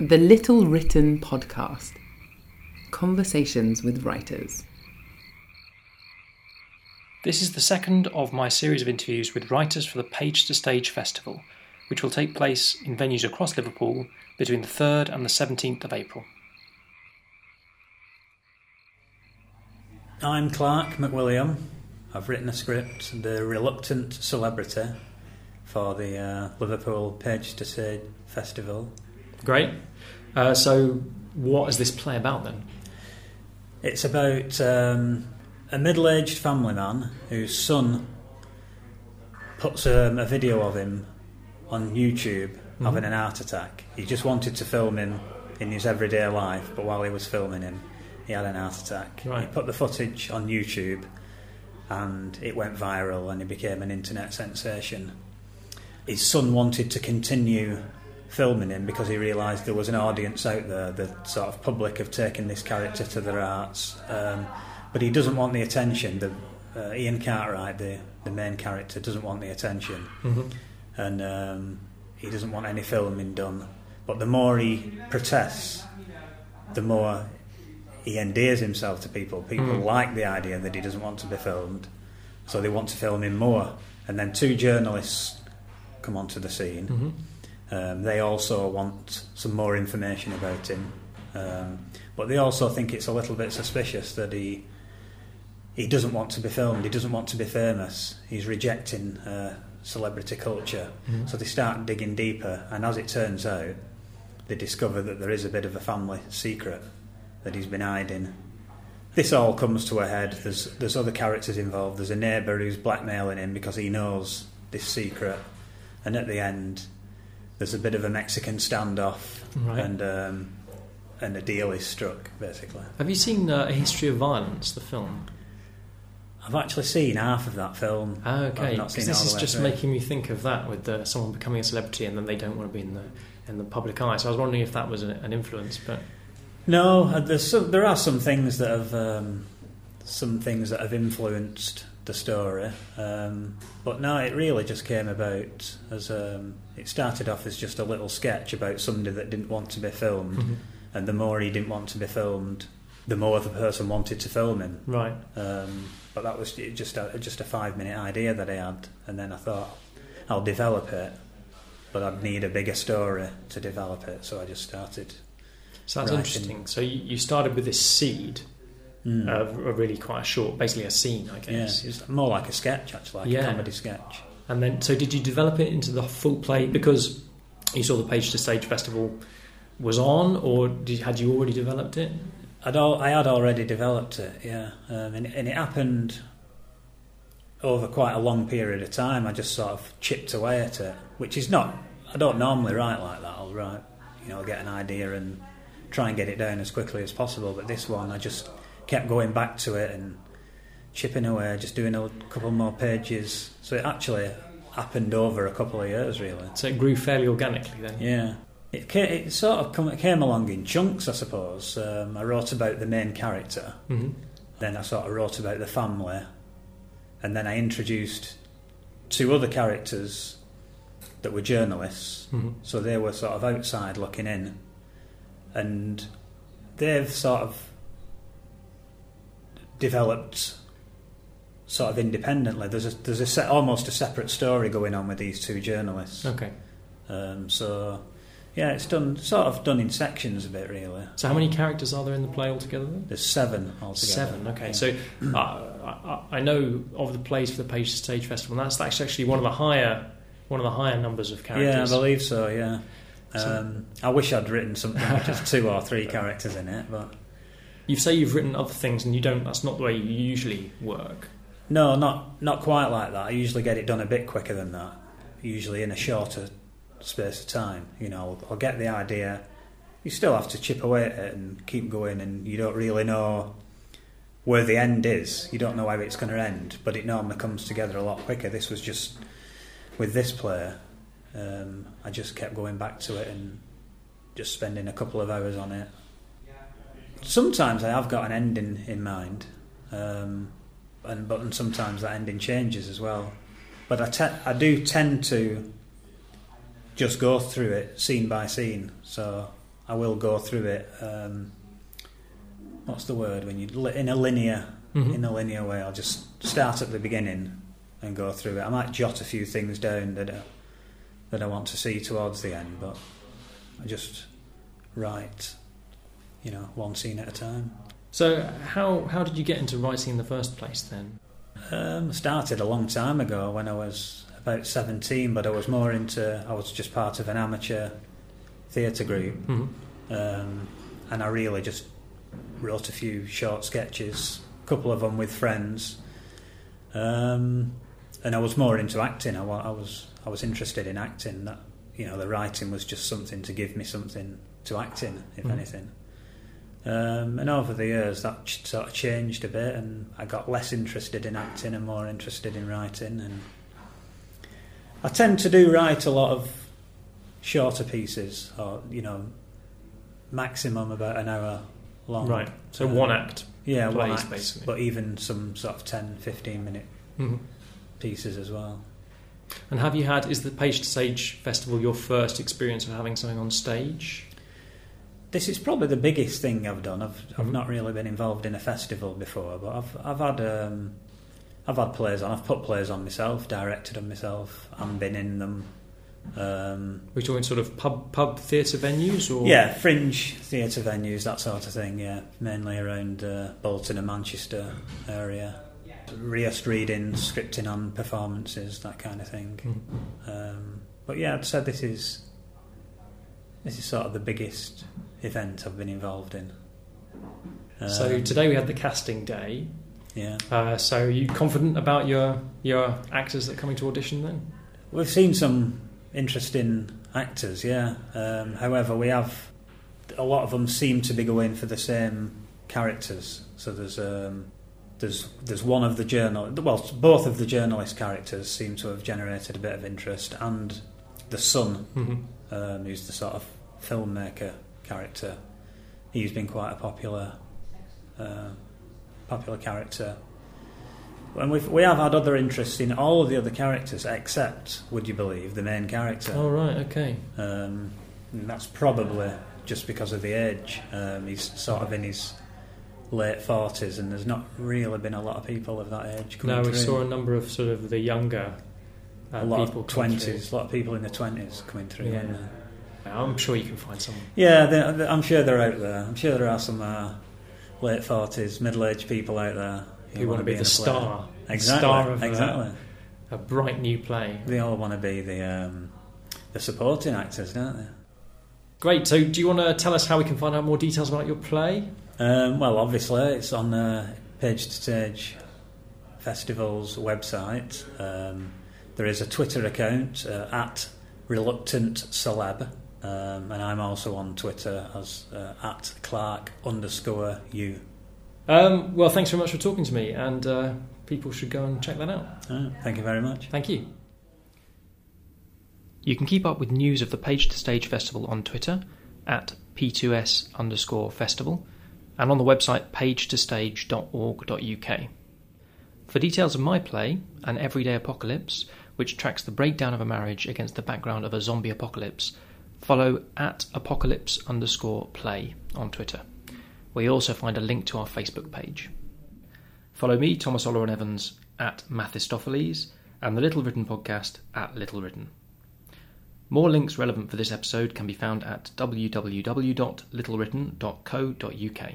The Little Written Podcast Conversations with Writers. This is the second of my series of interviews with writers for the Page to Stage Festival, which will take place in venues across Liverpool between the 3rd and the 17th of April. I'm Clark McWilliam. I've written a script, The Reluctant Celebrity, for the uh, Liverpool Page to Stage Festival. Great. Uh, so, what is this play about then? It's about um, a middle aged family man whose son puts um, a video of him on YouTube Mm-hmm. having an heart attack. He just wanted to film him in his everyday life, but while he was filming him, he had an heart attack. Right. He put the footage on YouTube and it went viral and he became an internet sensation. His son wanted to continue filming him because he realised there was an audience out there, the sort of public have taken this character to their hearts. Um, but he doesn't want the attention. The, uh, Ian Cartwright, the, the main character, doesn't want the attention. Mm-hmm. And um, he doesn't want any filming done. But the more he protests, the more he endears himself to people. People Mm. like the idea that he doesn't want to be filmed, so they want to film him more. And then two journalists come onto the scene. Mm-hmm. Um, they also want some more information about him, um, but they also think it's a little bit suspicious that he he doesn't want to be filmed. He doesn't want to be famous. He's rejecting uh, celebrity culture. Mhm. So they start digging deeper, and as it turns out, they discover that there is a bit of a family secret that he's been hiding. This all comes to a head. There's there's other characters involved. There's a neighbour who's blackmailing him because he knows this secret, and at the end, there's a bit of a Mexican standoff, Right. and um, and a deal is struck basically. Have you seen uh, A History of Violence, the film? I've actually seen half of that film. I've okay. not Because this is just through. making me think of that with uh, someone becoming a celebrity and then they don't want to be in the in the public eye. So I was wondering if that was an, an influence, but No, uh, there's some, there are some things that have um, some things that have influenced the story, um, but no, it really just came about as um, it started off as just a little sketch about somebody that didn't want to be filmed, Mm-hmm. and the more he didn't want to be filmed, the more the person wanted to film him. right. Um, but that was just a, just a five minute idea that I had, and then I thought I'll develop it, but I'd need a bigger story to develop it, so I just started. So that's Right, interesting. So you, you started with this seed, Mm. uh, a really quite a short, basically a scene, I Yeah, guess. it's more like a sketch actually, like Yeah. a comedy sketch. And then, so did you develop it into the full play because you saw the Page to Stage Festival was on, or did, had you already developed it? I'd al- I had already developed it, yeah, um, and, and it happened over quite a long period of time. I just sort of chipped away at it, which is not. I don't normally write like that. I'll write, you know, get an idea and try and get it down as quickly as possible. But this one, I just kept going back to it and chipping away, just doing a couple more pages. So it actually happened over a couple of years, really. So it grew fairly organically then. Yeah. It, ca- it sort of come, it came along in chunks, I suppose. Um, I wrote about the main character, hmm then I sort of wrote about the family, and then I introduced two other characters that were journalists. hmm So they were sort of outside looking in, and they've sort of developed sort of independently. There's a, there's a se- almost a separate story going on with these two journalists. Okay. Um, so yeah, it's done sort of done in sections a bit really. So how many characters are there in the play altogether then? There's seven altogether. Seven. Okay. Yeah. So uh, I, I know of the plays for the Page to Stage Festival, and that's that's actually one of the higher one of the higher numbers of characters. yeah, I believe so. Yeah. So- Um, I wish I'd written something with just two or three characters in it, but you say you've written other things, and you don't. That's not the way you usually work. no, not not quite like that. I usually get it done a bit quicker than that. Usually in a shorter space of time. You know, I'll get the idea. You still have to chip away at it and keep going, and you don't really know where the end is. You don't know how it's going to end, but it normally comes together a lot quicker. This was just with this player. Um, I just kept going back to it and just spending a couple of hours on it. Sometimes I have got an ending in mind, um, and but and sometimes that ending changes as well. But I te- I do tend to just go through it scene by scene. So I will go through it. Um, what's the word when you in a linear Mhm. in a linear way? I'll just start at the beginning and go through it. I might jot a few things down that I, that I want to see towards the end, but I just write, you know, one scene at a time. So, how how did you get into writing in the first place then? Um, started a long time ago when I was about 17, but I was more into, I was just part of an amateur theatre group, hmm um, and I really just wrote a few short sketches, a couple of them with friends, um, and I was more into acting. I, I was I was interested in acting. That you know, the writing was just something to give me something to act in, if Mhm. anything. Um, and over the years, that ch- sort of changed a bit, and I got less interested in acting and more interested in writing. And I tend to do write a lot of shorter pieces, or you know, maximum about an hour long. Right. So Um, one act. Yeah, one act, basically. but even some sort of 10, 15 minute hmm pieces as well. And have you had? Is the Page to Stage Festival your first experience of having something on stage? This is probably the biggest thing I've done. I've I've Mhm. not really been involved in a festival before, but I've I've had um, I've had plays on. I've put plays on myself, directed them myself, and been in them. Um, We're talking sort of pub pub theatre venues, or yeah, fringe theatre venues, that sort of thing. Yeah, mainly around uh, Bolton and Manchester area. Rehearsed readings, scripting on performances, that kind of thing. Mhm. Um, but yeah, I'd say this is this is sort of the biggest event I've been involved in. So Um, today we had the casting day. yeah, Uh, so are you confident about your your actors that are coming to audition then? we've seen some interesting actors. Yeah, um, however, we have a lot of them seem to be going for the same characters. So there's um, there's there's one of the journal well both of the journalist characters seem to have generated a bit of interest, and the son Mm-hmm. Um, who's the sort of filmmaker character. He's been quite a popular, uh, popular character. And we've, we have had other interests in all of the other characters, except, would you believe, the main character. Oh right, okay. Um, that's probably just because of the age. Um, he's sort of in his late forties, and there's not really been a lot of people of that age coming No, we through. saw a number of sort of the younger a lot people of come twenties, a lot of people in the twenties coming through. Yeah. weren't there? through. I'm sure you can find someone. Yeah, they- they- I'm sure they're out there. I'm sure there are some uh, late forties, middle-aged people out there Who want to be in the star, Exactly, star of exactly. a bright new play. They all want to be the um, the supporting actors, don't they? Great. So, do you want to tell us how we can find out more details about your play? Um, well, obviously, it's on uh, Page to Stage Festival's website. Um, there is a Twitter account uh, at Reluctant Celeb, um, and I'm also on Twitter as uh, at Clark underscore U. Um, well, thanks very much for talking to me, and uh, people should go and check that out. Uh, thank you very much. Thank you. You can keep up with news of the Page to Stage Festival on Twitter at p2s underscore festival and on the website pagetostage.org.uk. For details of my play, An Everyday Apocalypse, which tracks the breakdown of a marriage against the background of a zombie apocalypse, follow at apocalypse underscore play on Twitter, you also find a link to our Facebook page. Follow me, Thomas Oleron Evans, at Mathistopheles, and the Little Written podcast at Little Written. More links relevant for this episode can be found at www.littlewritten.co.uk.